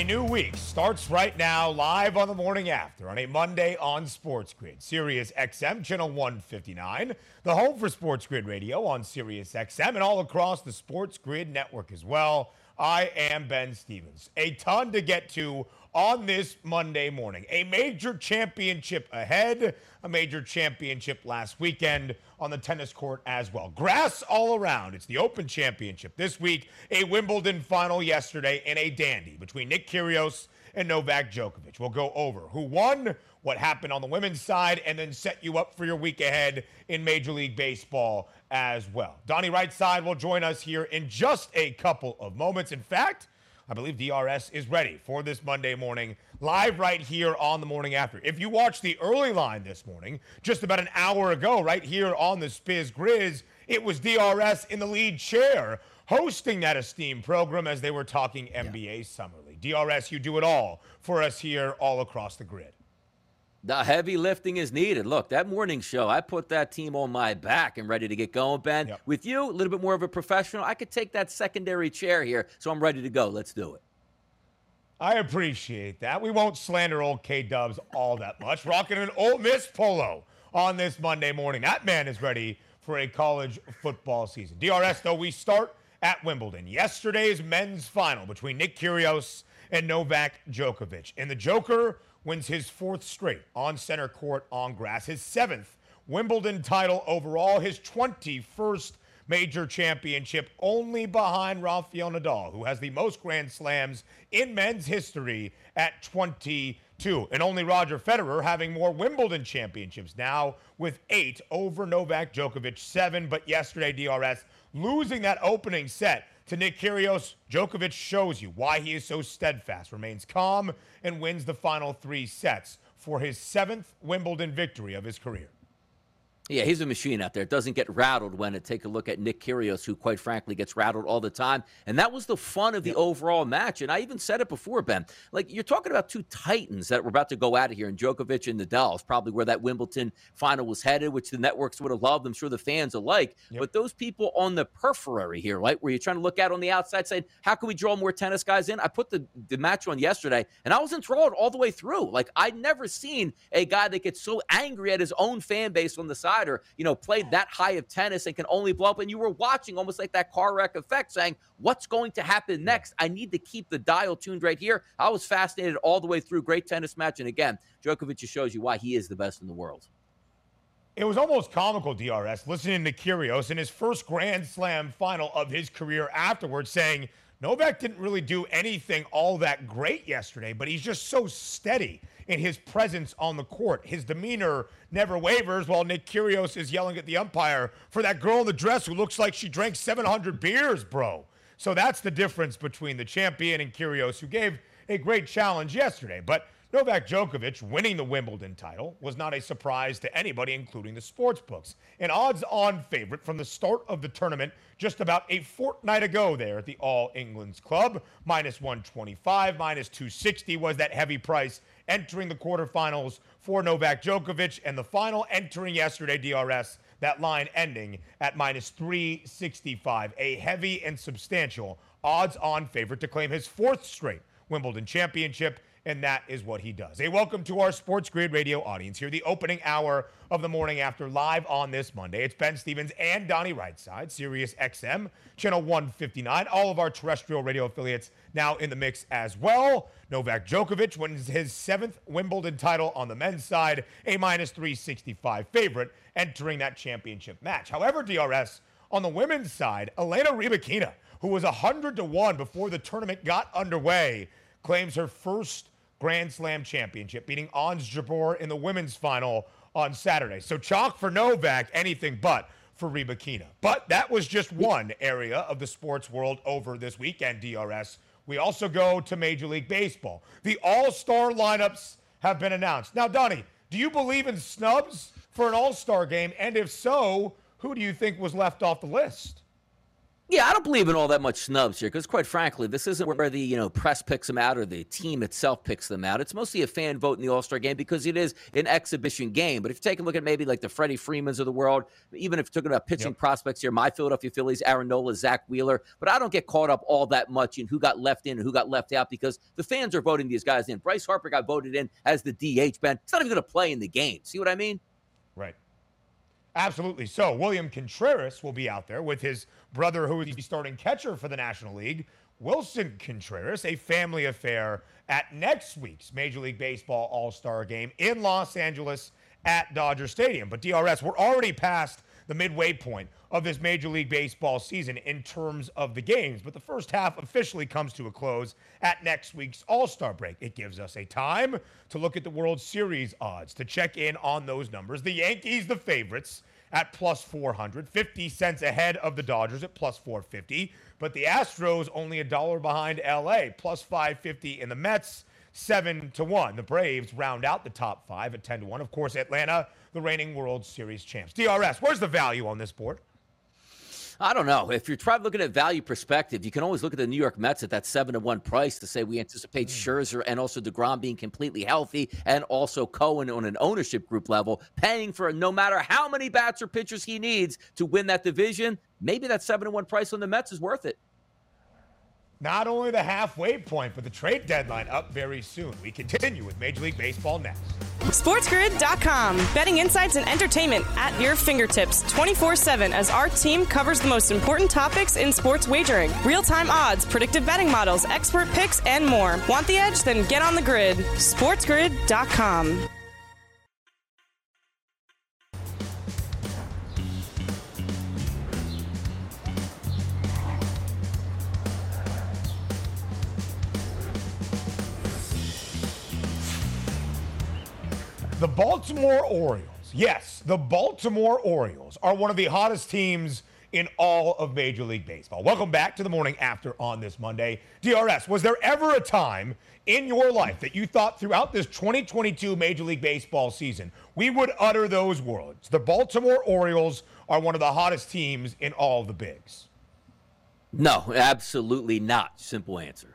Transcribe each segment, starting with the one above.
A new week starts right now, live on the morning after, on a Monday on Sports Grid. Sirius XM, channel 159, the home for Sports Grid Radio on Sirius XM, and all across the Sports Grid network as well. I am Ben Stevens. A ton to get to on this Monday morning. A major championship ahead, a major championship last weekend on the tennis court as well. Grass all around. It's the Open Championship this week, a Wimbledon final yesterday, and a dandy between Nick Kyrgios and Novak Djokovic. We'll go over who won, what happened on the women's side, and then set you up for your week ahead in Major League Baseball as well. Donnie Rightside will join us here in just a couple of moments. In fact, I believe DRS is ready for this Monday morning, live right here on the morning after. If you watched the early line this morning, just about an hour ago, right here on the Spiz Grizz, it was DRS in the lead chair hosting that esteemed program as they were talking NBA yeah. Summer League. DRS, you do it all for us here all across the grid. The heavy lifting is needed. Look, that morning show, I put that team on my back and ready to get going, Ben. Yep. With you, a little bit more of a professional, I could take that secondary chair here, so I'm ready to go. Let's do it. I appreciate that. We won't slander old K Dubs all that much. Rocking an Ole Miss polo on this Monday morning. That man is ready for a college football season. DRS, though, we start at Wimbledon. Yesterday's men's final between Nick Kyrgios and Novak Djokovic. And the Joker wins his fourth straight on center court on grass, his seventh Wimbledon title overall, his 21st major championship, only behind Rafael Nadal, who has the most Grand Slams in men's history at 22. And only Roger Federer having more Wimbledon championships now with eight over Novak Djokovic, seven. But yesterday, DRS losing that opening set to Nick Kyrgios, Djokovic shows you why he is so steadfast, remains calm, and wins the final three sets for his seventh Wimbledon victory of his career. Yeah, he's a machine out there. Doesn't get rattled when it. Take a look at Nick Kyrgios, who quite frankly gets rattled all the time. And that was the fun of the yep. overall match. And I even said it before, Ben. Like you're talking about two titans that were about to go out of here, and Djokovic and Nadal is probably where that Wimbledon final was headed, which the networks would have loved. I'm sure the fans alike. Yep. But those people on the periphery here, right, where you're trying to look at on the outside, saying, "How can we draw more tennis guys in?" I put the the match on yesterday, and I was enthralled all the way through. Like I'd never seen a guy that gets so angry at his own fan base on the side, or you know, played that high of tennis and can only blow up. And you were watching almost like that car wreck effect, saying, What's going to happen next? I need to keep the dial tuned right here. I was fascinated all the way through. Great tennis match. And again, Djokovic just shows you why he is the best in the world. It was almost comical, DRS, listening to Kyrgios in his first Grand Slam final of his career afterwards saying, Novak didn't really do anything all that great yesterday, but he's just so steady in his presence on the court. His demeanor never wavers while Nick Kyrgios is yelling at the umpire for that girl in the dress who looks like she drank 700 beers, bro. So that's the difference between the champion and Kyrgios, who gave a great challenge yesterday. But Novak Djokovic winning the Wimbledon title was not a surprise to anybody, including the sports books. An odds on favorite from the start of the tournament just about a fortnight ago there at the All England's Club. Minus 125, minus 260 was that heavy price entering the quarterfinals for Novak Djokovic, and the final entering yesterday, DRS, that line ending at minus 365. A heavy and substantial odds on favorite to claim his fourth straight Wimbledon championship and that is what he does. A welcome to our Sports Grid radio audience here, the opening hour of the morning after live on this Monday. It's Ben Stevens and Donnie Rightside, Sirius XM, channel 159. All of our terrestrial radio affiliates now in the mix as well. Novak Djokovic wins his seventh Wimbledon title on the men's side, a minus 365 favorite entering that championship match. However, DRS on the women's side, Elena Rybakina, who was 100 to 1 before the tournament got underway, claims her first Grand Slam championship, beating Ons Jabeur in the women's final on Saturday. So chalk for Novak, anything but for Rybakina. But that was just one area of the sports world over this weekend, DRS. We also go to Major League Baseball. The all star lineups have been announced. Now, Donnie, do you believe in snubs for an All Star game? And if so, who do you think was left off the list? Yeah, I don't believe in all that much snubs here because, quite frankly, this isn't where the you know press picks them out or the team itself picks them out. It's mostly a fan vote in the All Star game because it is an exhibition game. But if you take a look at maybe like the Freddie Freemans of the world, even if you're talking about pitching yep. prospects here, my Philadelphia Phillies, Aaron Nola, Zack Wheeler, but I don't get caught up all that much in who got left in and who got left out because the fans are voting these guys in. Bryce Harper got voted in as the DH. Ben, he's not even going to play in the game. See what I mean? Absolutely. So William Contreras will be out there with his brother, who is the starting catcher for the National League, Willson Contreras, a family affair at next week's Major League Baseball All Star game in Los Angeles at Dodger Stadium. But DRS, we're already past the midway point of this Major League Baseball season in terms of the games. But the first half officially comes to a close at next week's All Star break. It gives us a time to look at the World Series odds, to check in on those numbers. The Yankees, the favorites, at plus 400, 50 cents ahead of the Dodgers at plus 450. But the Astros only a dollar behind LA, plus 550 in the Mets. 7 to 1. The Braves round out the top 5 at 10 to 1. Of course, Atlanta, the reigning World Series champs. DRS, where's the value on this board? I don't know. If you're trying looking at value perspective, you can always look at the New York Mets at that seven to one price to say we anticipate mm. Scherzer and also Degrom being completely healthy, and also Cohen on an ownership group level, paying for no matter how many bats or pitchers he needs to win that division. Maybe that seven to one price on the Mets is worth it. Not only the halfway point, but the trade deadline up very soon. We continue with Major League Baseball next. SportsGrid.com. Betting insights and entertainment at your fingertips 24 7 as our team covers the most important topics in sports wagering real time odds, predictive betting models, expert picks, and more. Want the edge? Then get on the grid. SportsGrid.com. Baltimore Orioles, yes, the Baltimore Orioles are one of the hottest teams in all of Major League Baseball. Welcome back to the morning after on this Monday. DRS, was there ever a time in your life that you thought throughout this 2022 Major League Baseball season we would utter those words? The Baltimore Orioles are one of the hottest teams in all the bigs. No, absolutely not. Simple answer.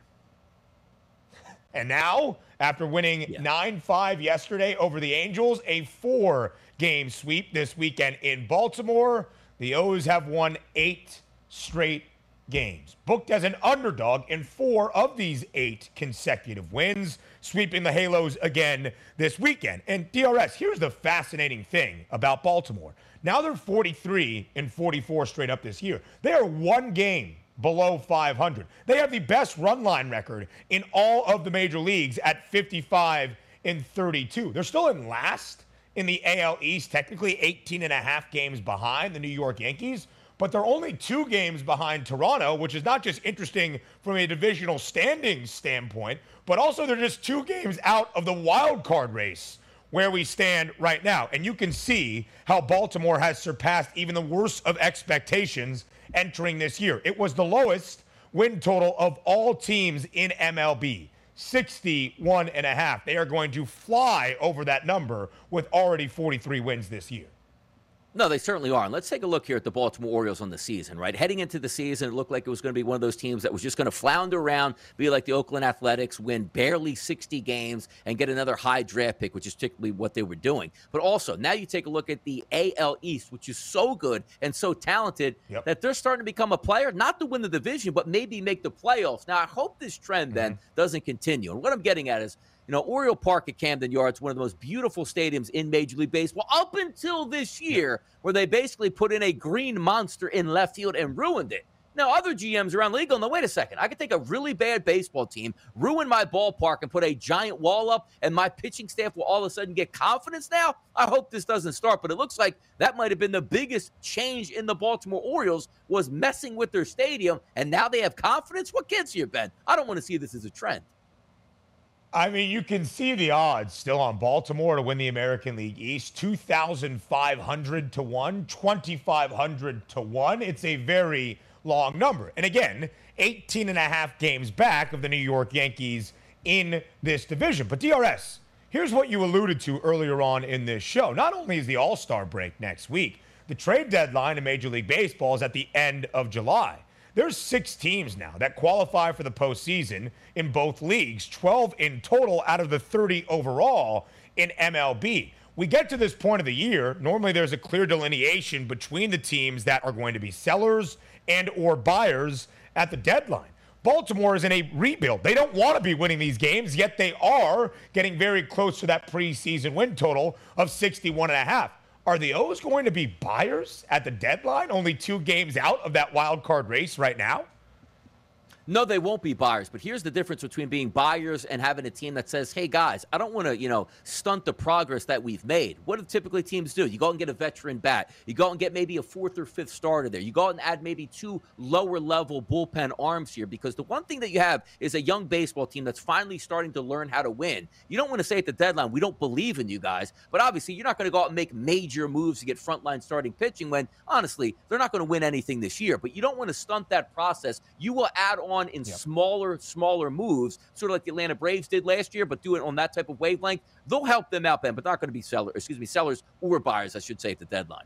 And now, after winning 9 5 yesterday over the Angels, a four game sweep this weekend in Baltimore, the O's have won eight straight games. Booked as an underdog in four of these eight consecutive wins, sweeping the Halos again this weekend. And DRS, here's the fascinating thing about Baltimore. Now they're 43 and 44 straight up this year. They are one game below 500. They have the best run line record in all of the major leagues at 55 and 32. They're still in last in the AL East, technically 18 and a half games behind the New York Yankees, but they're only two games behind Toronto, which is not just interesting from a divisional standings standpoint, but also they're just two games out of the wild card race where we stand right now. And you can see how Baltimore has surpassed even the worst of expectations entering this year. It was the lowest win total of all teams in MLB. 61 and a half. They are going to fly over that number with already 43 wins this year. No, they certainly are. And let's take a look here at the Baltimore Orioles on the season, right? Heading into the season, it looked like it was going to be one of those teams that was just going to flounder around, be like the Oakland Athletics, win barely 60 games, and get another high draft pick, which is typically what they were doing. But also, now you take a look at the AL East, which is so good and so talented yep. that they're starting to become a player, not to win the division, but maybe make the playoffs. Now, I hope this trend then mm-hmm. doesn't continue. And what I'm getting at is, you know, Oriole Park at Camden Yards, one of the most beautiful stadiums in Major League Baseball up until this year, where they basically put in a green monster in left field and ruined it. Now, other GMs around the league go, no, wait a second. I could take a really bad baseball team, ruin my ballpark, and put a giant wall up, and my pitching staff will all of a sudden get confidence now. I hope this doesn't start, but it looks like that might have been the biggest change in the Baltimore Orioles was messing with their stadium, and now they have confidence. What gets you, Ben? I don't want to see this as a trend. I mean, you can see the odds still on Baltimore to win the American League East 2,500 to 1, 2,500 to 1. It's a very long number. And again, 18 and a half games back of the New York Yankees in this division. But DRS, here's what you alluded to earlier on in this show. Not only is the All Star break next week, the trade deadline in Major League Baseball is at the end of July. There's six teams now that qualify for the postseason in both leagues, 12 in total out of the 30 overall in MLB. We get to this point of the year, normally there's a clear delineation between the teams that are going to be sellers and or buyers at the deadline. Baltimore is in a rebuild. They don't want to be winning these games, yet they are getting very close to that preseason win total of 61 and a half. Are the O's going to be buyers at the deadline, only two games out of that wild card race right now? No, they won't be buyers. But here's the difference between being buyers and having a team that says, "Hey guys, I don't want to, you know, stunt the progress that we've made." What do typically teams do? You go out and get a veteran bat. You go out and get maybe a fourth or fifth starter there. You go out and add maybe two lower level bullpen arms here because the one thing that you have is a young baseball team that's finally starting to learn how to win. You don't want to say at the deadline, "We don't believe in you guys," but obviously you're not going to go out and make major moves to get frontline starting pitching when honestly they're not going to win anything this year. But you don't want to stunt that process. You will add on on in yep. smaller, smaller moves, sort of like the Atlanta Braves did last year, but do it on that type of wavelength. They'll help them out, Ben, but not going to be sellers, excuse me, sellers or buyers, I should say, at the deadline.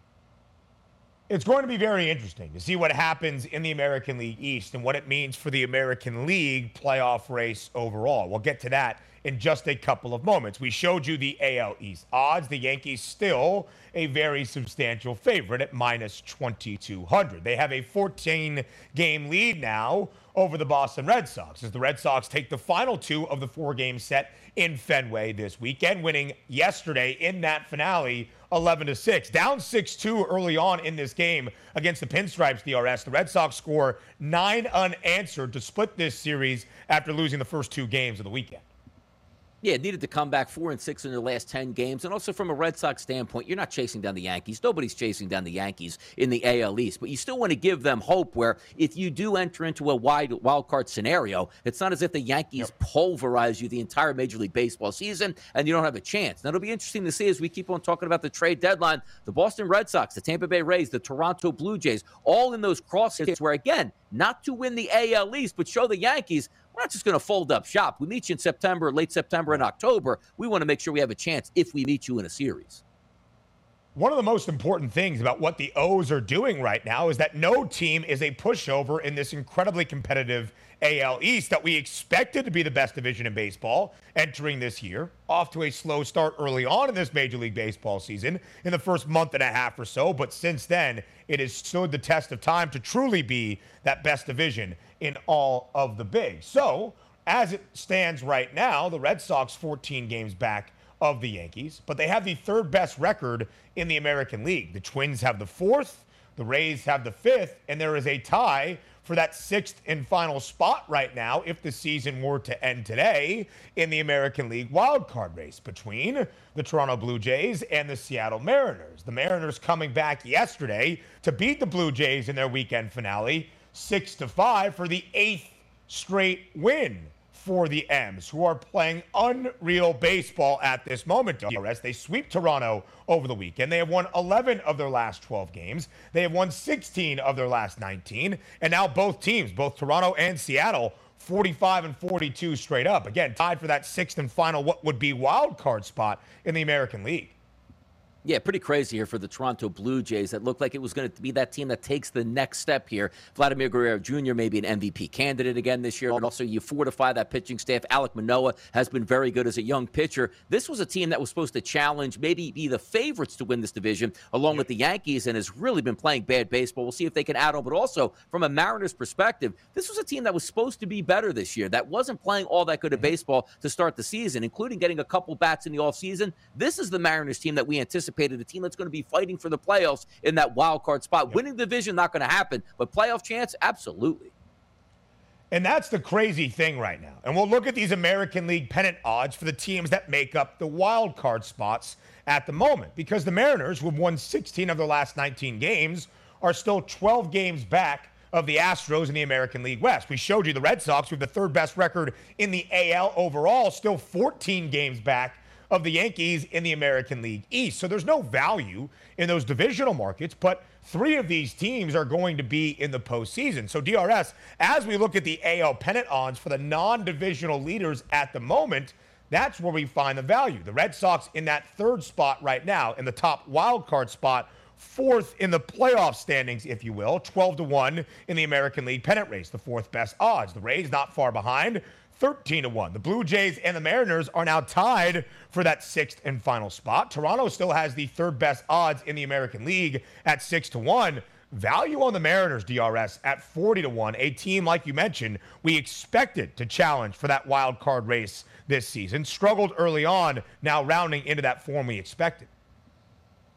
It's going to be very interesting to see what happens in the American League East and what it means for the American League playoff race overall. We'll get to that in just a couple of moments. We showed you the AL East odds. The Yankees still a very substantial favorite at minus 2,200. They have a 14 game lead now over the Boston Red Sox as the Red Sox take the final two of the four game set in Fenway this weekend, winning yesterday in that finale 11 to 6. Down 6 2 early on in this game against the Pinstripes DRS. The Red Sox score nine unanswered to split this series after losing the first two games of the weekend. Yeah, it needed to come back four and six in their last 10 games. And also from a Red Sox standpoint, you're not chasing down the Yankees. Nobody's chasing down the Yankees in the AL East. But you still want to give them hope where if you do enter into a wide wild card scenario, it's not as if the Yankees yep. pulverize you the entire Major League Baseball season and you don't have a chance. Now, it'll be interesting to see as we keep on talking about the trade deadline. The Boston Red Sox, the Tampa Bay Rays, the Toronto Blue Jays, all in those crosshairs where, again, not to win the AL East, but show the Yankees we're not just going to fold up shop. We meet you in September, late September, and October. We want to make sure we have a chance if we meet you in a series. One of the most important things about what the O's are doing right now is that no team is a pushover in this incredibly competitive AL East that we expected to be the best division in baseball entering this year. Off to a slow start early on in this Major League Baseball season in the first month and a half or so, but since then, it has stood the test of time to truly be that best division in all of the big. So, as it stands right now, the Red Sox 14 games back of the Yankees, but they have the third best record in the American League. The Twins have the fourth, the Rays have the fifth, and there is a tie for that sixth and final spot right now if the season were to end today in the American League wildcard race between the Toronto Blue Jays and the Seattle Mariners. The Mariners coming back yesterday to beat the Blue Jays in their weekend finale 6 to 5 for the eighth straight win for the M's, who are playing unreal baseball at this moment. DRS, they sweep Toronto over the weekend. They have won 11 of their last 12 games. They have won 16 of their last 19. And now both teams, both Toronto and Seattle, 45 and 42 straight up. Again, tied for that sixth and final, what would be wild card spot in the American League. Yeah, pretty crazy here for the Toronto Blue Jays. That looked like it was going to be that team that takes the next step here. Vladimir Guerrero Jr. may be an MVP candidate again this year, but also you fortify that pitching staff. Alek Manoah has been very good as a young pitcher. This was a team that was supposed to challenge, maybe be the favorites to win this division, along with the Yankees, and has really been playing bad baseball. We'll see if they can add on. But also, from a Mariners perspective, this was a team that was supposed to be better this year, that wasn't playing all that good of mm-hmm. baseball to start the season, including getting a couple bats in the offseason. This is the Mariners team that we anticipate anticipated a team that's going to be fighting for the playoffs in that wild card spot. Yep. Winning the division, not going to happen, but playoff chance, absolutely. And that's the crazy thing right now. And we'll look at these American League pennant odds for the teams that make up the wild card spots at the moment. Because the Mariners, who have won 16 of their last 19 games, are still 12 games back of the Astros in the American League West. We showed you the Red Sox with the third best record in the AL overall, still 14 games back of the Yankees in the American League East. So there's no value in those divisional markets, but three of these teams are going to be in the postseason. So, DRS, as we look at the AL pennant odds for the non divisional leaders at the moment, That's where we find the value. The Red Sox in that third spot right now, in the top wild card spot, fourth in the playoff standings, if you will, 12 to 1 in the American League pennant race, the fourth best odds. The Rays not far behind, 13 to 1. The Blue Jays and the Mariners are now tied for that sixth and final spot. Toronto still has the third best odds in the American League at 6 to 1. Value on the Mariners DRS at 40 to 1, a team like you mentioned, we expected to challenge for that wild card race this season. Struggled early on, now rounding into that form we expected.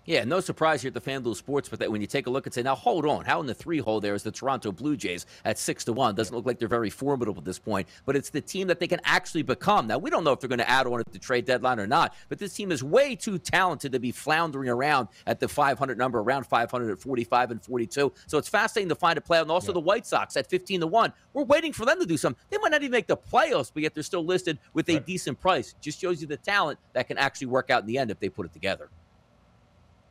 Yeah, no surprise here at the FanDuel Sports, but that when you take a look and say, now hold on, how in the three hole there is the Toronto Blue Jays at six to one? Doesn't look like they're very formidable at this point, but it's the team that they can actually become. Now we don't know if they're going to add on at the trade deadline or not, but this team is way too talented to be floundering around at the 500 number, around 500 at 45 and 42. So it's fascinating to find a play. And also yeah. the White Sox at 15 to one. We're waiting for them to do something. They might not even make the playoffs, but yet they're still listed with a right. decent price. Just shows you the talent that can actually work out in the end if they put it together.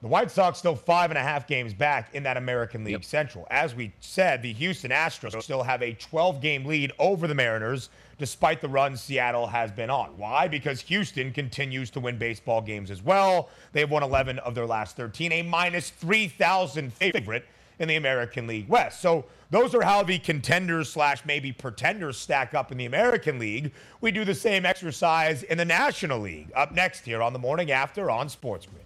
The White Sox still five and a half games back in that American League yep. Central. As we said, the Houston Astros still have a 12 game lead over the Mariners, despite the run Seattle has been on. Why? Because Houston continues to win baseball games as well. They've won 11 of their last 13, a minus 3,000 favorite in the American League West. So those are how the contenders slash maybe pretenders stack up in the American League. We do the same exercise in the National League. Up next here on the morning after on Sports Grid.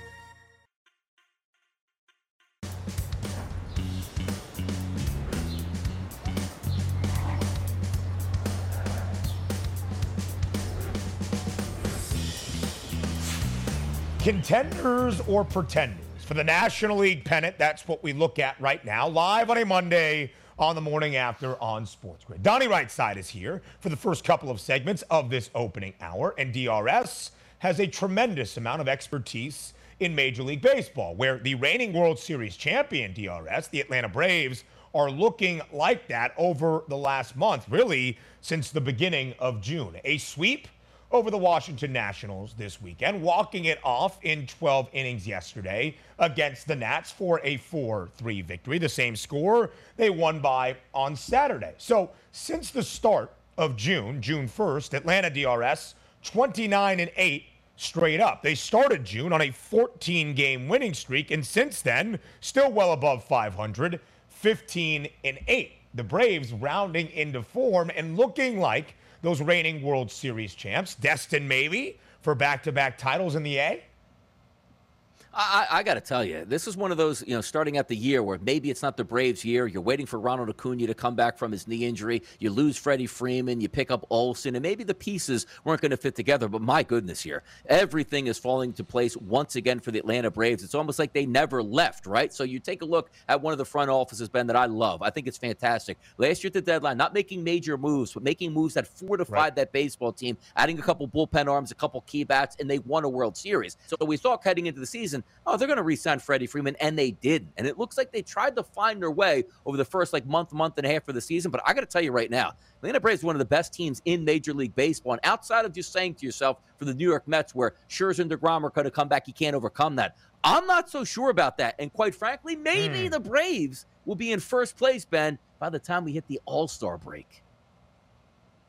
Contenders or pretenders? For the National League pennant, that's what we look at right now, live on a Monday on the morning after on Sports Grid. Donnie Rightside is here for the first couple of segments of this opening hour, and DRS has a tremendous amount of expertise in Major League Baseball, where the reigning World Series champion DRS, the Atlanta Braves, are looking like that over the last month, really since the beginning of June. A sweep over the Washington Nationals this weekend, walking it off in 12 innings yesterday against the Nats for a 4 3 victory, the same score they won by on Saturday. So, since the start of June, June 1st, Atlanta DRS 29 and 8 straight up. They started June on a 14 game winning streak, and since then, still well above 500, 15 and 8. The Braves rounding into form and looking like those reigning World Series champs, destined maybe for back to back titles in the A? I, I got to tell you, this is one of those, you know, starting at the year where maybe it's not the Braves' year. You're waiting for Ronald Acuna to come back from his knee injury. You lose Freddie Freeman. You pick up Olson, and maybe the pieces weren't going to fit together. But my goodness, here, everything is falling into place once again for the Atlanta Braves. It's almost like they never left, right? So you take a look at one of the front offices, Ben, that I love. I think it's fantastic. Last year at the deadline, not making major moves, but making moves that fortified right. that baseball team, adding a couple bullpen arms, a couple key bats, and they won a World Series. So we thought heading into the season, oh, they're going to re-sign Freddie Freeman, and they didn't. And it looks like they tried to find their way over the first like month, month and a half of the season. But I got to tell you right now, Atlanta Braves is one of the best teams in Major League Baseball. And outside of just saying to yourself, for the New York Mets, where Scherzer and DeGrom are going to come back, you can't overcome that. I'm not so sure about that. And quite frankly, maybe mm. the Braves will be in first place, Ben, by the time we hit the All Star break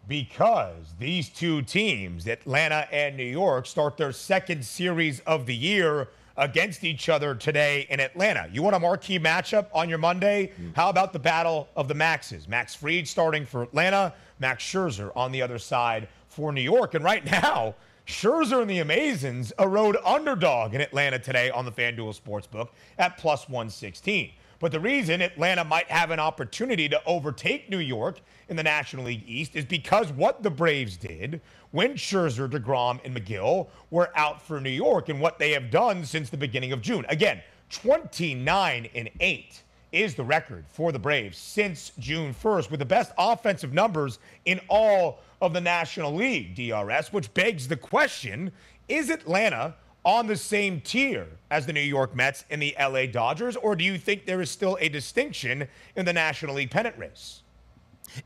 because these two teams, Atlanta and New York, start their second series of the year against each other today in Atlanta. You want a marquee matchup on your Monday? Mm. How about the battle of the Maxes? Max Fried starting for Atlanta, Max Scherzer on the other side for New York. And right now, Scherzer and the Amazins, a road underdog in Atlanta today on the FanDuel Sportsbook at plus 116. But the reason Atlanta might have an opportunity to overtake New York in the National League East is because what the Braves did when Scherzer, DeGrom, and Megill were out for New York and what they have done since the beginning of June. Again, 29 and 8 is the record for the Braves since June 1st, with the best offensive numbers in all of the National League, DRS, which begs the question is Atlanta on the same tier as the New York Mets and the LA Dodgers, or do you think there is still a distinction in the National League pennant race?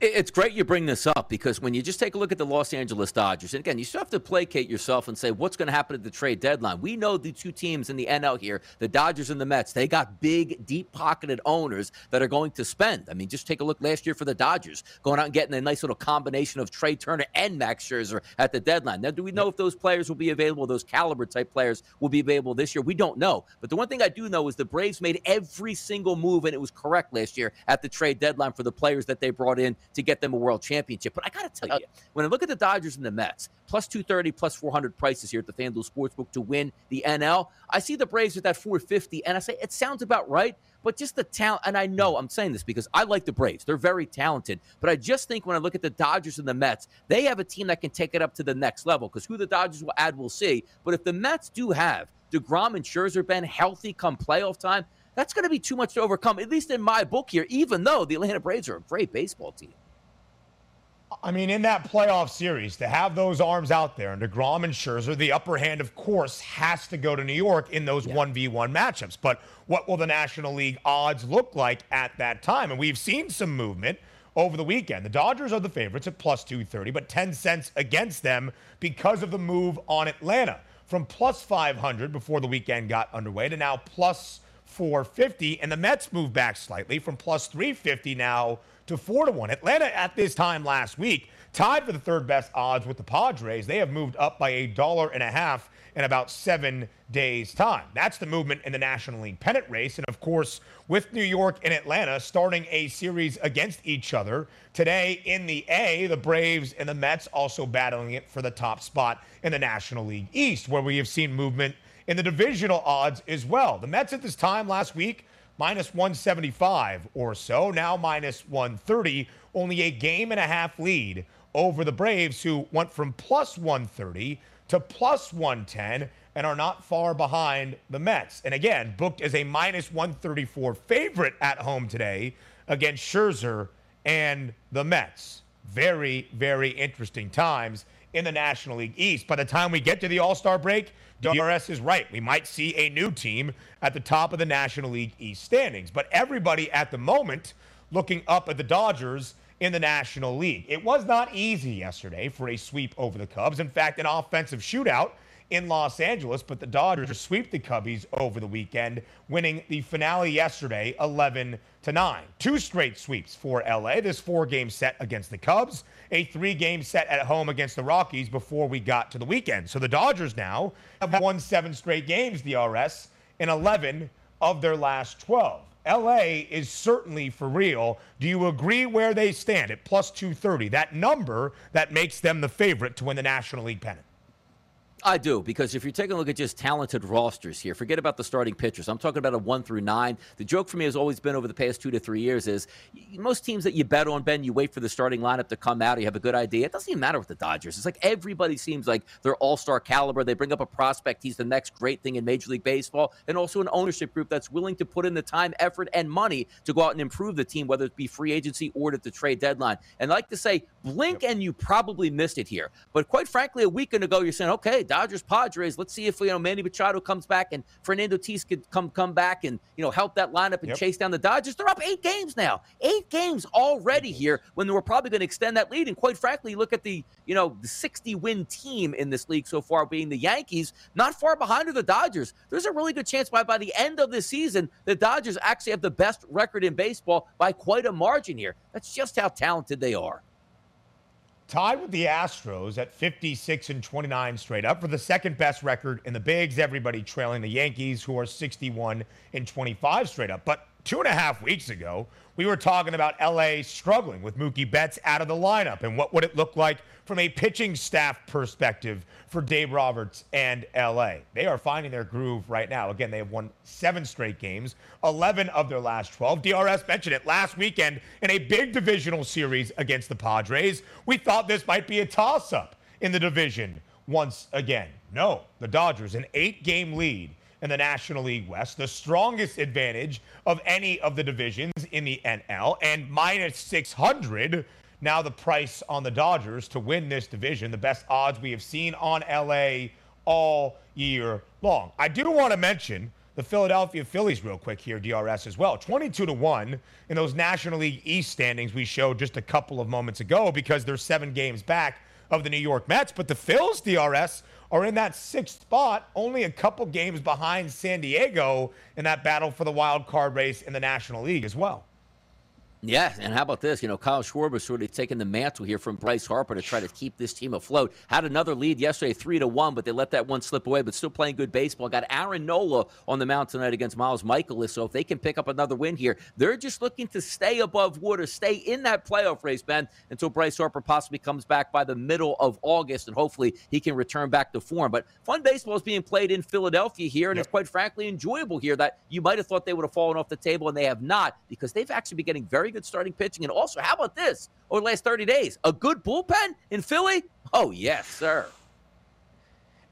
It's great you bring this up because when you just take a look at the Los Angeles Dodgers, and again, you still have to placate yourself and say what's going to happen at the trade deadline. We know the two teams in the NL here, the Dodgers and the Mets, they got big, deep pocketed owners that are going to spend. I mean, just take a look last year for the Dodgers, going out and getting a nice little combination of Trea Turner and Max Scherzer at the deadline. Now, do we know if those players will be available, those caliber type players will be available this year? We don't know. But the one thing I do know is the Braves made every single move, and it was correct last year at the trade deadline for the players that they brought in to get them a world championship. But I got to tell uh, you, when I look at the Dodgers and the Mets, plus 230, plus 400 prices here at the FanDuel Sportsbook to win the NL, I see the Braves at that 450, and I say it sounds about right. But just the talent, and I know I'm saying this because I like the Braves. They're very talented. But I just think when I look at the Dodgers and the Mets, they have a team that can take it up to the next level because who the Dodgers will add, we'll see. But if the Mets do have DeGrom and Scherzer been healthy come playoff time, that's going to be too much to overcome, at least in my book here, even though the Atlanta Braves are a great baseball team. I mean, in that playoff series, to have those arms out there and DeGrom and Scherzer, the upper hand, of course, has to go to New York in those yeah. 1v1 matchups. But what will the National League odds look like at that time? And we've seen some movement over the weekend. The Dodgers are the favorites at plus 230, but 10 cents against them because of the move on Atlanta from plus 500 before the weekend got underway to now plus 450. And the Mets moved back slightly from plus 350 now to 4 to 1. Atlanta at this time last week tied for the third best odds with the Padres. They have moved up by a dollar and a half in about seven days' time. That's the movement in the National League pennant race. And of course, with New York and Atlanta starting a series against each other today in the A, the Braves and the Mets also battling it for the top spot in the National League East, where we have seen movement in the divisional odds as well. The Mets at this time last week minus 175 or so, now minus 130, only a game and a half lead over the Braves, who went from plus 130 to plus 110 and are not far behind the Mets. And again, booked as a minus 134 favorite at home today against Scherzer and the Mets. Very, very interesting times in the National League East. By the time we get to the All Star break, DRS is right. We might see a new team at the top of the National League East standings. But everybody at the moment looking up at the Dodgers in the National League. It was not easy yesterday for a sweep over the Cubs. In fact, an offensive shootout in Los Angeles, but the Dodgers sweep the Cubbies over the weekend, winning the finale yesterday 11 to 9. Two straight sweeps for LA. This four-game set against the Cubs, a three-game set at home against the Rockies before we got to the weekend. So the Dodgers now have won seven straight games, DRS, in 11 of their last 12. LA is certainly for real. Do you agree where they stand at plus 230? That number that makes them the favorite to win the National League pennant. I do because if you're taking a look at just talented rosters here, forget about the starting pitchers. I'm talking about a one through nine. The joke for me has always been over the past two to three years is most teams that you bet on, Ben, you wait for the starting lineup to come out. You have a good idea. It doesn't even matter with the Dodgers. It's like everybody seems like they're all star caliber. They bring up a prospect. He's the next great thing in Major League Baseball, and also an ownership group that's willing to put in the time, effort, and money to go out and improve the team, whether it be free agency or at the trade deadline. And I like to say, blink and you probably missed it here. But quite frankly, a weekend ago, you're saying, okay, Dodgers Padres. Let's see if you know Manny Machado comes back and Fernando Tatis could come come back and you know help that lineup and yep. chase down the Dodgers. They're up eight games now, eight games already here when they were probably going to extend that lead. And quite frankly, look at the you know the 60 win team in this league so far, being the Yankees. Not far behind are the Dodgers. There's a really good chance by by the end of the season, the Dodgers actually have the best record in baseball by quite a margin here. That's just how talented they are tied with the Astros at 56 and 29 straight up for the second best record in the bigs. Everybody trailing the Yankees, who are 61 and 25 straight up. But two and a half weeks ago, we were talking about LA struggling with Mookie Betts out of the lineup and what would it look like from a pitching staff perspective for Dave Roberts and LA. They are finding their groove right now. Again, they have won seven straight games, 11 of their last 12. DRS mentioned it last weekend in a big divisional series against the Padres. We thought this might be a toss up in the division once again. No, the Dodgers, an eight game lead in the National League West, the strongest advantage of any of the divisions in the NL, and minus 600. Now, the price on the Dodgers to win this division, the best odds we have seen on LA all year long. I do want to mention the Philadelphia Phillies real quick here, DRS as well. 22 to 1 in those National League East standings we showed just a couple of moments ago because they're seven games back of the New York Mets. But the Phils, DRS, are in that sixth spot, only a couple games behind San Diego in that battle for the wild card race in the National League as well. Yeah, and how about this? You know, Kyle Schwarber sort of taking the mantle here from Bryce Harper to try to keep this team afloat. Had another lead yesterday, three to one, but they let that one slip away. But still playing good baseball. Got Aaron Nola on the mound tonight against Miles Mikolas. So if they can pick up another win here, they're just looking to stay above water, stay in that playoff race, Ben, until Bryce Harper possibly comes back by the middle of August, and hopefully he can return back to form. But fun baseball is being played in Philadelphia here, and yep. it's quite frankly enjoyable here. That you might have thought they would have fallen off the table, and they have not, because they've actually been getting very good starting pitching and also, how about this over the last 30 days? A good bullpen in Philly? Oh, yes, sir.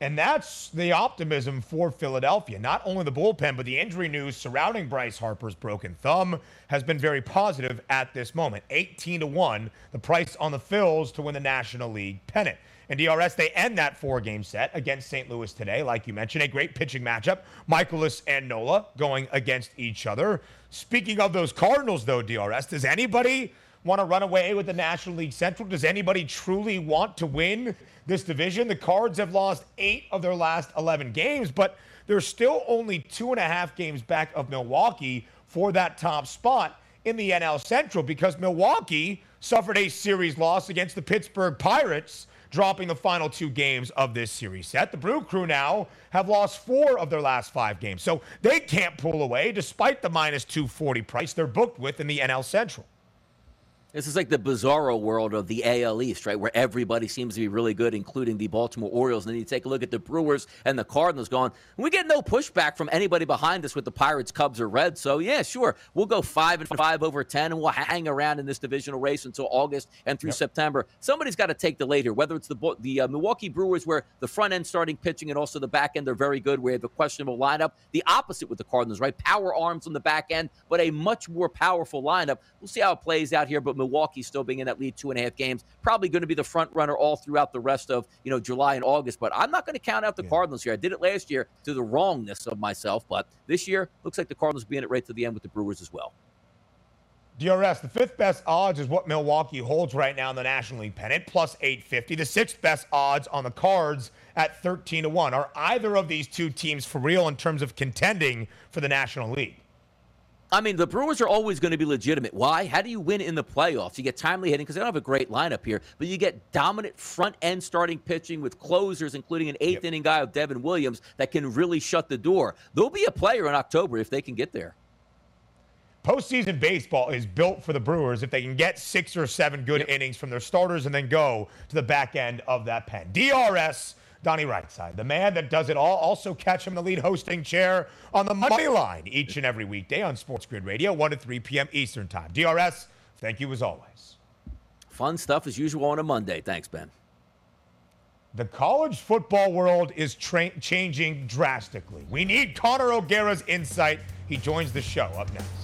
And that's the optimism for Philadelphia. Not only the bullpen, but the injury news surrounding Bryce Harper's broken thumb has been very positive at this moment. 18 to 1, the price on the Phils to win the National League pennant. And DRS, they end that four game set against St. Louis today, like you mentioned. A great pitching matchup. Mikolas and Nola going against each other. Speaking of those Cardinals, though, DRS, does anybody want to run away with the National League Central? Does anybody truly want to win this division? The Cards have lost eight of their last 11 games, but they're still only two and a half games back of Milwaukee for that top spot in the NL Central because Milwaukee suffered a series loss against the Pittsburgh Pirates dropping the final two games of this series set. The Brew Crew now have lost four of their last five games, so they can't pull away despite the minus 240 price they're booked with in the NL Central. This is like the bizarro world of the AL East, right? Where everybody seems to be really good, including the Baltimore Orioles. And then you take a look at the Brewers and the Cardinals going, we get no pushback from anybody behind us with the Pirates, Cubs, or Reds. So, yeah, sure. We'll go five and five over 10, and we'll hang around in this divisional race until August and through yep. September. Somebody's got to take the lead here, whether it's the, the uh, Milwaukee Brewers, where the front end starting pitching and also the back end are very good, where you have a questionable lineup. The opposite with the Cardinals, right? Power arms on the back end, but a much more powerful lineup. We'll see how it plays out here, but Milwaukee still being in that lead two and a half games, probably going to be the front runner all throughout the rest of you know July and August. But I'm not going to count out the yeah. Cardinals here. I did it last year to the wrongness of myself, but this year looks like the Cardinals being it right to the end with the Brewers as well. DRS, the fifth best odds is what Milwaukee holds right now in the National League pennant, plus 850. The sixth best odds on the cards at 13 to 1. Are either of these two teams for real in terms of contending for the National League? I mean, the Brewers are always going to be legitimate. Why? How do you win in the playoffs? You get timely hitting because they don't have a great lineup here, but you get dominant front end starting pitching with closers, including an eighth yep. inning guy of Devin Williams that can really shut the door. There'll be a player in October if they can get there. Postseason baseball is built for the Brewers if they can get six or seven good yep. innings from their starters and then go to the back end of that pen. DRS Donnie Rightside, the man that does it all. Also catch him in the lead hosting chair on the Money Line each and every weekday on Sports Grid Radio, 1 to 3 p.m. Eastern Time. DRS, thank you as always. Fun stuff as usual on a Monday. Thanks, Ben. The college football world is tra- changing drastically. We need Connor O'Gara's insight. He joins the show up next.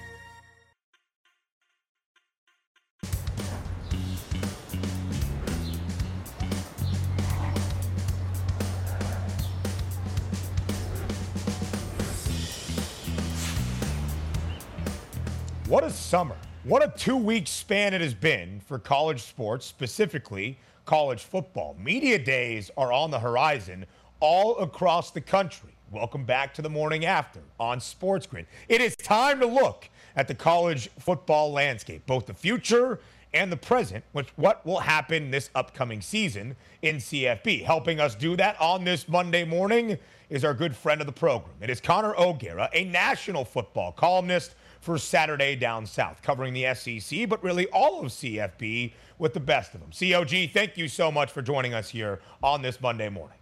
What a summer. What a two week span it has been for college sports, specifically college football. Media days are on the horizon all across the country. Welcome back to the morning after on Sports Grid. It is time to look at the college football landscape, both the future and the present, which what will happen this upcoming season in CFB. Helping us do that on this Monday morning is our good friend of the program. It is Connor O'Gara, a national football columnist for Saturday Down South, covering the SEC, but really all of CFB with the best of them. COG, thank you so much for joining us here on this Monday morning.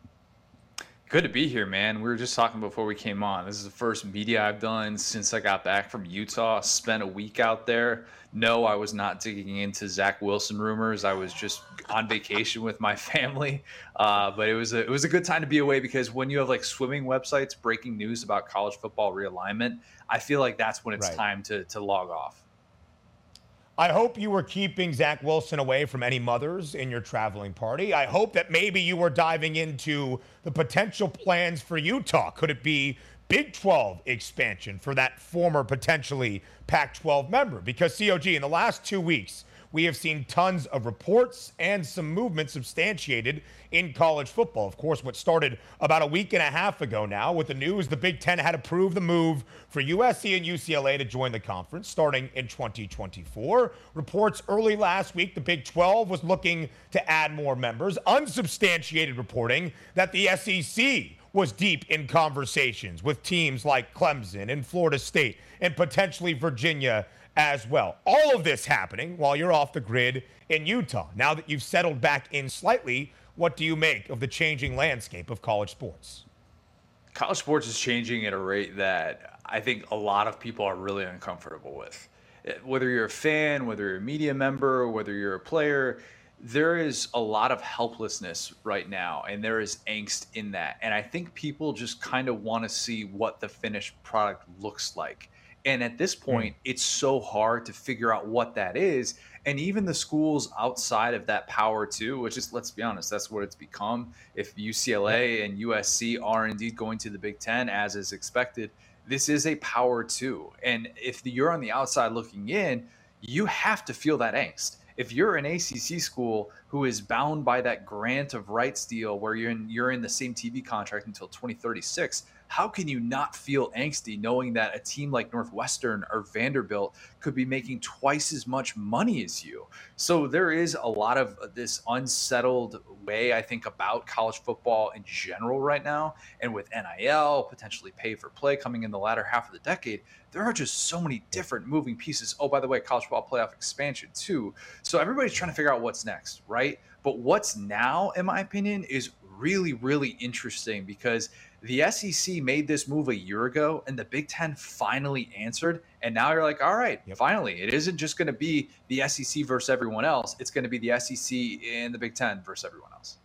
Good to be here, man. We were just talking before we came on. This is the first media I've done since I got back from Utah. Spent a week out there. No, I was not digging into Zach Wilson rumors. I was just on vacation with my family. Uh, but it was a, it was a good time to be away because when you have like swimming websites breaking news about college football realignment, I feel like that's when it's right. time to to log off. I hope you were keeping Zach Wilson away from any mothers in your traveling party. I hope that maybe you were diving into the potential plans for Utah. Could it be Big 12 expansion for that former potentially Pac 12 member? Because COG, in the last two weeks, we have seen tons of reports and some movement substantiated in college football. Of course, what started about a week and a half ago now with the news the Big Ten had approved the move for USC and UCLA to join the conference starting in 2024. Reports early last week the Big 12 was looking to add more members. Unsubstantiated reporting that the SEC was deep in conversations with teams like Clemson and Florida State and potentially Virginia as well. All of this happening while you're off the grid in Utah. Now that you've settled back in slightly, what do you make of the changing landscape of college sports? College sports is changing at a rate that I think a lot of people are really uncomfortable with. Whether you're a fan, whether you're a media member, whether you're a player, there is a lot of helplessness right now and there is angst in that. And I think people just kind of want to see what the finished product looks like. And at this hmm. point, it's so hard to figure out what that is. And even the schools outside of that power too, which is let's be honest, that's what it's become. If UCLA and USC are indeed going to the Big Ten as is expected, this is a power two. And if you're on the outside looking in, you have to feel that angst. If you're an ACC school who is bound by that grant of rights deal where you're in you're in the same TV contract until 2036, how can you not feel angsty knowing that a team like Northwestern or Vanderbilt could be making twice as much money as you? So there is a lot of this unsettled way, I think, about college football in general right now. And with NIL, potentially pay for play coming in the latter half of the decade, there are just so many different moving pieces. Oh, by the way, college football playoff expansion too. So everybody's trying to figure out what's next, right? But what's now, in my opinion, is really, really interesting because the SEC made this move a year ago, and the Big Ten finally answered. And now you're like, all right, yep. finally, it isn't just going to be the SEC versus everyone else. It's going to be the SEC and the Big Ten versus everyone else.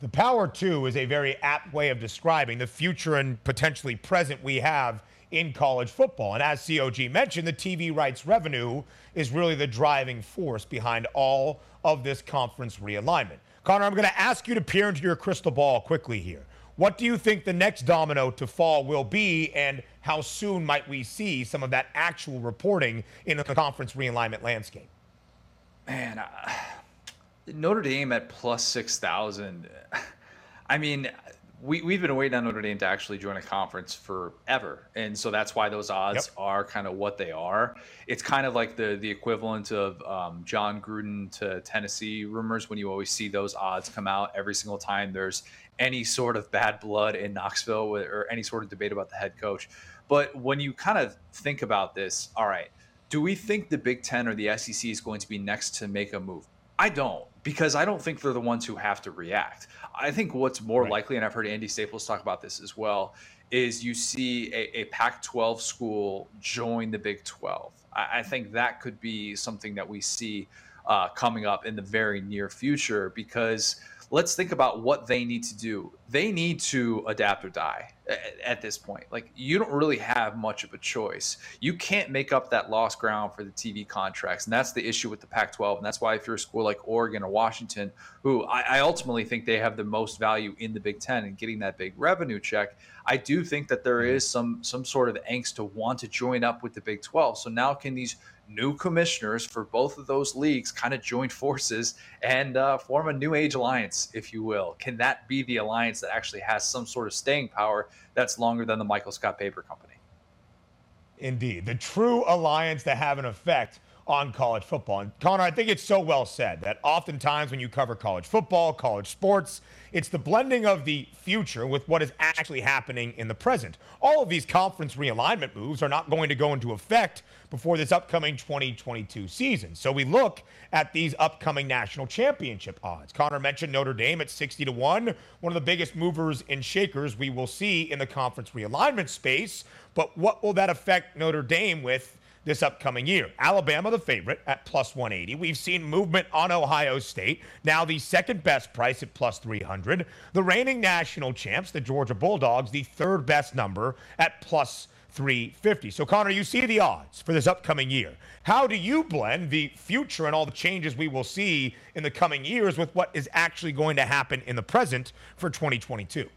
The Power Two is a very apt way of describing the future and potentially present we have in college football. And as COG mentioned, the TV rights revenue is really the driving force behind all of this conference realignment. Connor, I'm going to ask you to peer into your crystal ball quickly here. What do you think the next domino to fall will be, and how soon might we see some of that actual reporting in the conference realignment landscape? Man, uh, Notre Dame at plus 6,000. I mean, we, we've been waiting on Notre Dame to actually join a conference forever. And so that's why those odds yep. are kind of what they are. It's kind of like the the equivalent of um, Jon Gruden to Tennessee rumors when you always see those odds come out every single time there's any sort of bad blood in Knoxville or any sort of debate about the head coach. But when you kind of think about this, all right, do we think the Big Ten or the SEC is going to be next to make a move? I don't because I don't think they're the ones who have to react. I think what's more right. likely, and I've heard Andy Staples talk about this as well, is you see a, a Pac 12 school join the Big 12. I, I, think that could be something that we see uh, coming up in the very near future because let's think about what they need to do. They need to adapt or die at, this point. Like you don't really have much of a choice. You can't make up that lost ground for the TV contracts, and that's the issue with the Pac-12. And that's why if you're a school like Oregon or Washington, who I, I ultimately think they have the most value in the Big Ten and getting that big revenue check, I do think that there mm-hmm. some some sort of angst to want to join up with the Big 12. So now can these new commissioners for both of those leagues kind of join forces and uh, form a new age alliance, if you will. Can that be the alliance that actually has some sort of staying power that's longer than the Michael Scott Paper Company? Indeed. The true alliance to have an effect on college football. And Connor, I think it's so well said that oftentimes when you cover college football, college sports, it's the blending of the future with what is actually happening in the present. All of these conference realignment moves are not going to go into effect before this upcoming 2022 season. So we look at these upcoming national championship odds. Connor mentioned Notre Dame at 60 to 1, one of the biggest movers and shakers we will see in the conference realignment space. But what will that affect Notre Dame with? this upcoming year. Alabama, the favorite, at plus 180. We've seen movement on Ohio State, now the second best price at plus 300. The reigning national champs, the Georgia Bulldogs, the third best number at plus 350. So, Connor, you see the odds for this upcoming year. How do you blend the future and all the changes we will see in the coming years with what is actually going to happen in the present for 2022?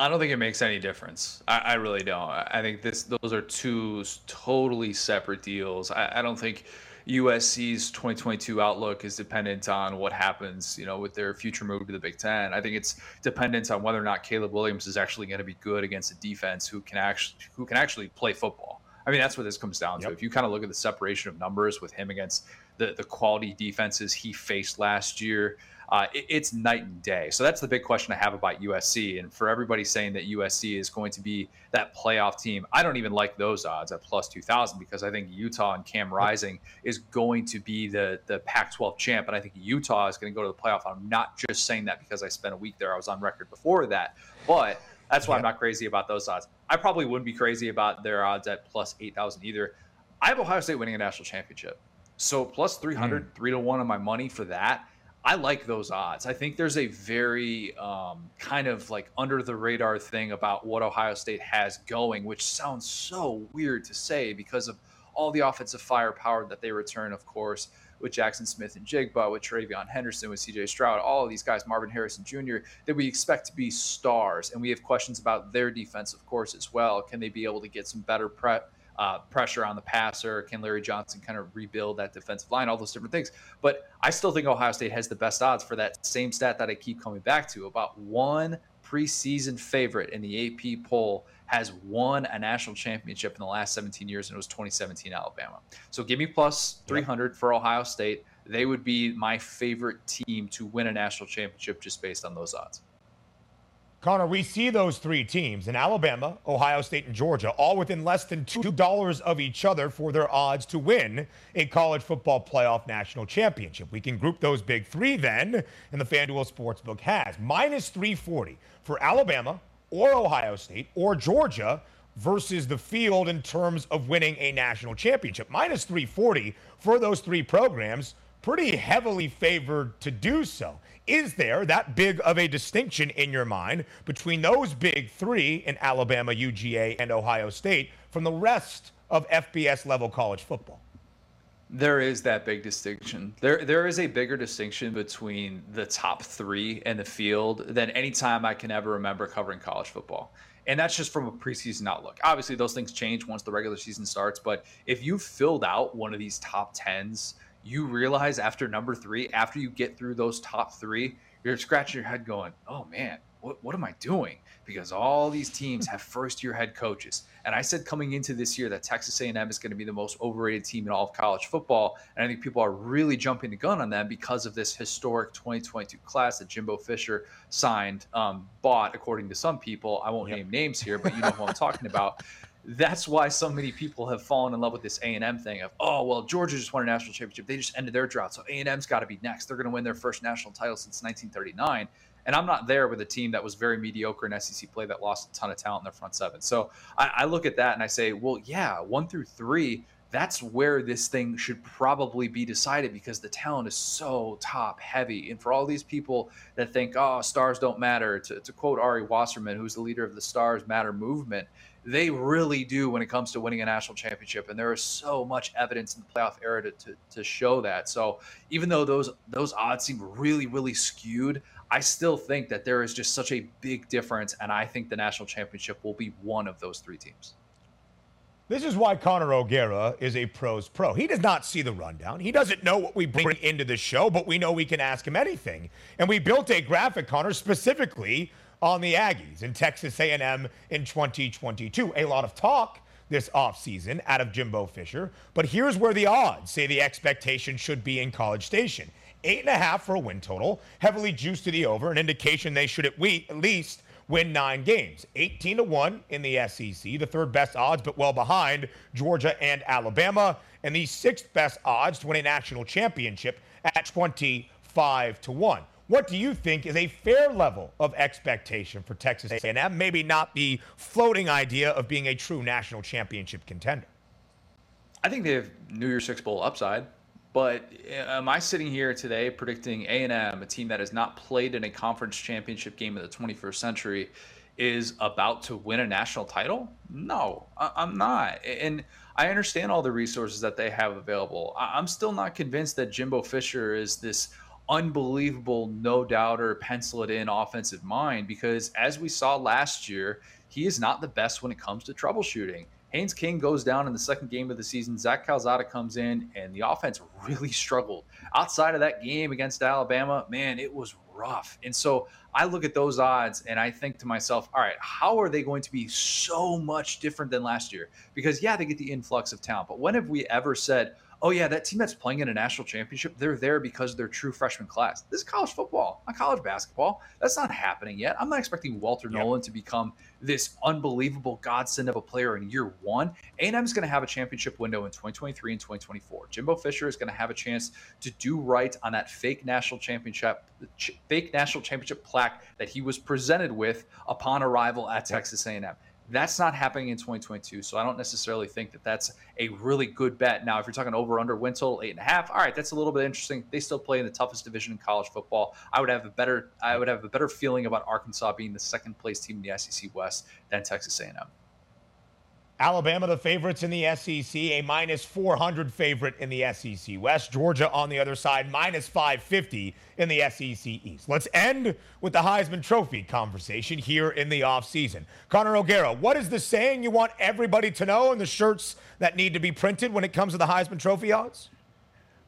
I don't think it makes any difference. I, I, really don't. I think this those are two totally separate deals. I, I, don't think USC's 2022 outlook is dependent on what happens, you know, with their future move to the Big Ten. I think it's dependent on whether or not Caleb Williams is actually going to be good against a defense who can actually who can actually play football. I mean, that's what this comes down yep. to. If you kind of look at the separation of numbers with him against the the quality defenses he faced last year uh, it, it's night and day. So that's the big question I have about USC. And for everybody saying that USC is going to be that playoff team, I don't even like those odds at plus 2,000 because I think Utah and Cam Rising is going to be the, the Pac 12 champ. And I think Utah is going to go to the playoff. I'm not just saying that because I spent a week there. I was on record before that. But that's why I'm not crazy about those odds. I probably wouldn't be crazy about their odds at plus 8,000 either. I have Ohio State winning a national championship. So plus 300, mm. 3 to 1 on my money for that I like those odds. I think there's a very um, kind of like under the radar thing about what Ohio State has going, which sounds so weird to say because of all the offensive firepower that they return, of course, with Jackson Smith-Njigba, with TreVeyon Henderson, with CJ Stroud, all of these guys, Marvin Harrison Jr., that we expect to be stars. And we have questions about their defense, of course, as well. Can they be able to get some better prep? Uh, pressure on the passer? Can Larry Johnson kind of rebuild that defensive line? All those different things. But I still think Ohio State has the best odds for that same stat that I keep coming back to. About one preseason favorite in the AP poll has won a national championship in the last 17 years, and it was 2017 Alabama. So give me plus 300 for Ohio State. They would be my favorite team to win a national championship just based on those odds. Connor, we see those three teams in Alabama, Ohio State, and Georgia, all within less than $2 of each other for their odds to win a college football playoff national championship. We can group those big three then, and the FanDuel Sportsbook has minus 340 for Alabama or Ohio State or Georgia versus the field in terms of winning a national championship. Minus 340 for those three programs, pretty heavily favored to do so. Is there that big of a distinction in your mind between those big three in Alabama, UGA, and Ohio State from the rest of FBS level college football? There is that big distinction. There, there is a bigger distinction between the top three and the field than any time I can ever remember covering college football. And that's just from a preseason outlook. Obviously, those things change once the regular season starts. But if you filled out one of these top tens you realize after number three, after you get through those top three, you're scratching your head going, oh man, what, what am I doing? Because all these teams have first year head coaches. And I said coming into this year that Texas A&M is going to be the most overrated team in all of college football. And I think people are really jumping the gun on them because of this historic 2022 class that Jimbo Fisher signed, um, bought, according to some people. I won't yep. name names here, but you know who I'm talking about that's why so many people have fallen in love with this A&M thing of, oh, well, Georgia just won a national championship. They just ended their drought. So A&M's got to be next. They're going to win their first national title since 1939. And I'm not there with a team that was very mediocre in SEC play that lost a ton of talent in their front seven. So I, I look at that and I say, well, yeah, one through three, that's where this thing should probably be decided because the talent is so top heavy. And for all these people that think, oh, stars don't matter, to, to quote Ari Wasserman, who's the leader of the Stars Matter movement, they really do when it comes to winning a national championship. And there is so much evidence in the playoff era to, to, to, show that. So even though those those odds seem really, really skewed, I still think that there is just such a big difference. And I think the national championship will be one of those three teams. This is why Connor O'Gara is a pros pro. He does not see the rundown. He doesn't know what we bring into the show, but we know we can ask him anything. And we built a graphic, Connor, specifically on the Aggies in Texas A&M in 2022. A lot of talk this offseason out of Jimbo Fisher. But here's where the odds say the expectation should be in College Station. Eight and a half for a win total, heavily juiced to the over, an indication they should at, least win nine games. 18 to 1 in the SEC, the third best odds, but well behind Georgia and Alabama, and the sixth best odds to win a national championship at 25 to 1. What do you think is a fair level of expectation for Texas A&M? Maybe not the floating idea of being a true national championship contender. I think they have New Year's Six Bowl upside. But uh, am I sitting here today predicting A&M, a team that has not played in a conference championship game of the 21st century, is about to win a national title? No, I'm not. And I understand all the resources that they have available. I'm still not convinced that Jimbo Fisher is this unbelievable no doubter, pencil it in offensive mind because as we saw last year, he is not the best when it comes to troubleshooting. Haynes King goes down in the second game of the season. Zach Calzada comes in, and the offense really struggled. Outside of that game against Alabama, man, it was rough. And so I look at those odds and I think to myself, all right, how are they going to be so much different than last year? Because, yeah, they get the influx of talent, but when have we ever said, oh yeah, that team that's playing in a national championship, they're there because of their true freshman class. This is college football, not college basketball. That's not happening yet. I'm not expecting Walter yep. Nolen to become this unbelievable godsend of a player in year one. A&M is going to have a championship window in 2023 and 2024. Jimbo Fisher is going to have a chance to do right on that fake national championship, fake national championship plaque that he was presented with upon arrival at Texas A&M. That's not happening in 2022. So I don't necessarily think that that's a really good bet. Now, if you're talking over under win total eight and a half, all right, that's a little bit interesting. They still play in the toughest division in college football. I would have a better I would have a better feeling about Arkansas being the second place team in the SEC West than Texas A&M. Alabama, the favorites in the SEC, a minus 400 favorite in the SEC West. Georgia on the other side, minus 550 in the SEC East. Let's end with the Heisman Trophy conversation here in the offseason. Connor O'Gara, what is the saying you want everybody to know in the shirts that need to be printed when it comes to the Heisman Trophy odds?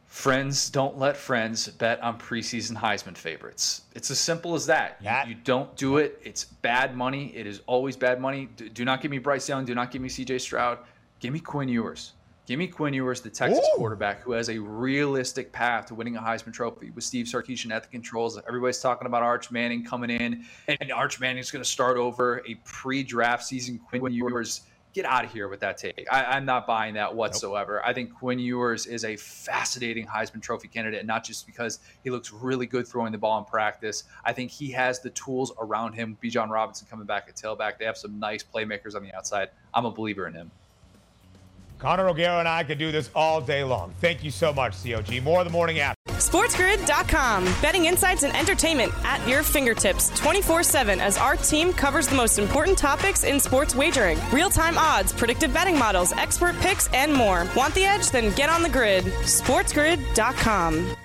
Friends don't let friends bet on preseason Heisman favorites. It's as simple as that. that you, you, don't do it. It's bad money. It is always bad money. Do, do, not give me Bryce Young. Do not give me CJ Stroud. Give me Quinn Ewers. Give me Quinn Ewers, the Texas Ooh. quarterback who has a realistic path to winning a Heisman Trophy with Steve Sarkisian at the controls. Everybody's talking about Arch Manning coming in, and Arch Manning's going to start over a pre-draft season. Quinn Ewers get out of here with that take. I, am not buying that whatsoever. Nope. I think Quinn Ewers is a fascinating Heisman Trophy candidate, not just because he looks really good throwing the ball in practice. I think he has the tools around him. Bijan Robinson coming back at tailback. They have some nice playmakers on the outside. I'm a believer in him. Connor O'Gara and I could do this all day long. Thank you so much, COG. More of the morning after. SportsGrid.com. Betting insights and entertainment at your fingertips 24 7 as our team covers the most important topics in sports wagering real time odds, predictive betting models, expert picks, and more. Want the edge? Then get on the grid. SportsGrid.com.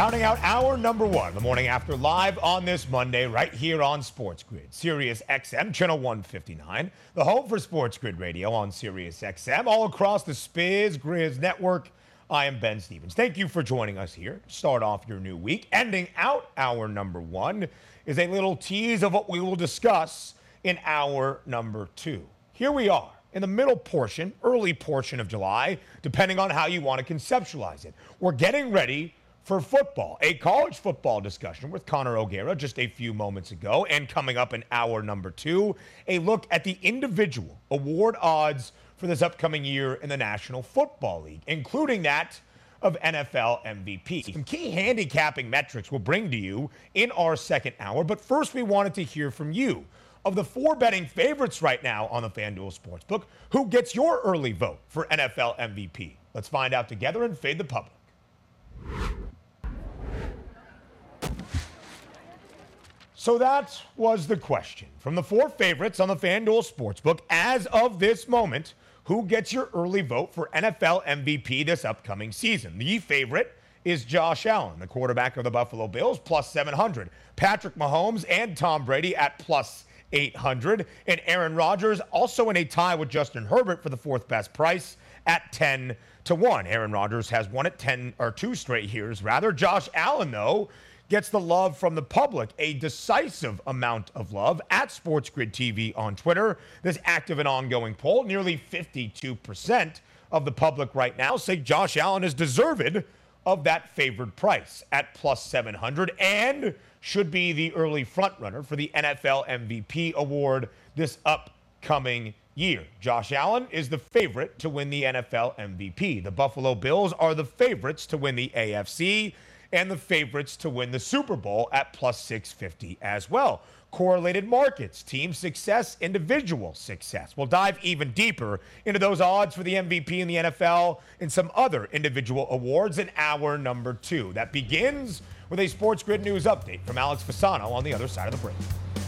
Rounding out our number one, the morning after, live on this Monday, right here on Sports Grid, Sirius XM, channel 159, the home for Sports Grid Radio on Sirius XM, all across the Spiz Grizz network. I am Ben Stevens. Thank you for joining us here. Start off your new week. Ending out our number one is a little tease of what we will discuss in our number two. Here we are in the middle portion, early portion of July, depending on how you want to conceptualize it. We're getting ready for football. A college football discussion with Connor O'Gara just a few moments ago. And coming up in hour number two, a look at the individual award odds for this upcoming year in the National Football League, including that of NFL MVP. Some key handicapping metrics we'll bring to you in our second hour. But first, we wanted to hear from you. Of the four betting favorites right now on the FanDuel Sportsbook, who gets your early vote for NFL MVP? Let's find out together and fade the public. So that was the question. From the four favorites on the FanDuel Sportsbook, as of this moment, who gets your early vote for NFL MVP this upcoming season? The favorite is Josh Allen, the quarterback of the Buffalo Bills, plus 700. Patrick Mahomes and Tom Brady at plus 800. And Aaron Rodgers also in a tie with Justin Herbert for the fourth best price at 10 to 1. Aaron Rodgers has won it 10 or two straight years, rather. Josh Allen, though, gets the love from the public, a decisive amount of love at Sports Grid TV on Twitter. This active and ongoing poll, nearly 52% of the public right now say Josh Allen is deserved of that favored price at plus 700 and should be the early frontrunner for the NFL MVP award this upcoming year. Josh Allen is the favorite to win the NFL MVP. The Buffalo Bills are the favorites to win the AFC and the favorites to win the Super Bowl at plus 650 as well. Correlated markets, team success, individual success. We'll dive even deeper into those odds for the MVP in the NFL and some other individual awards in hour number two. That begins with a Sports Grid News update from Alex Fasano on the other side of the break.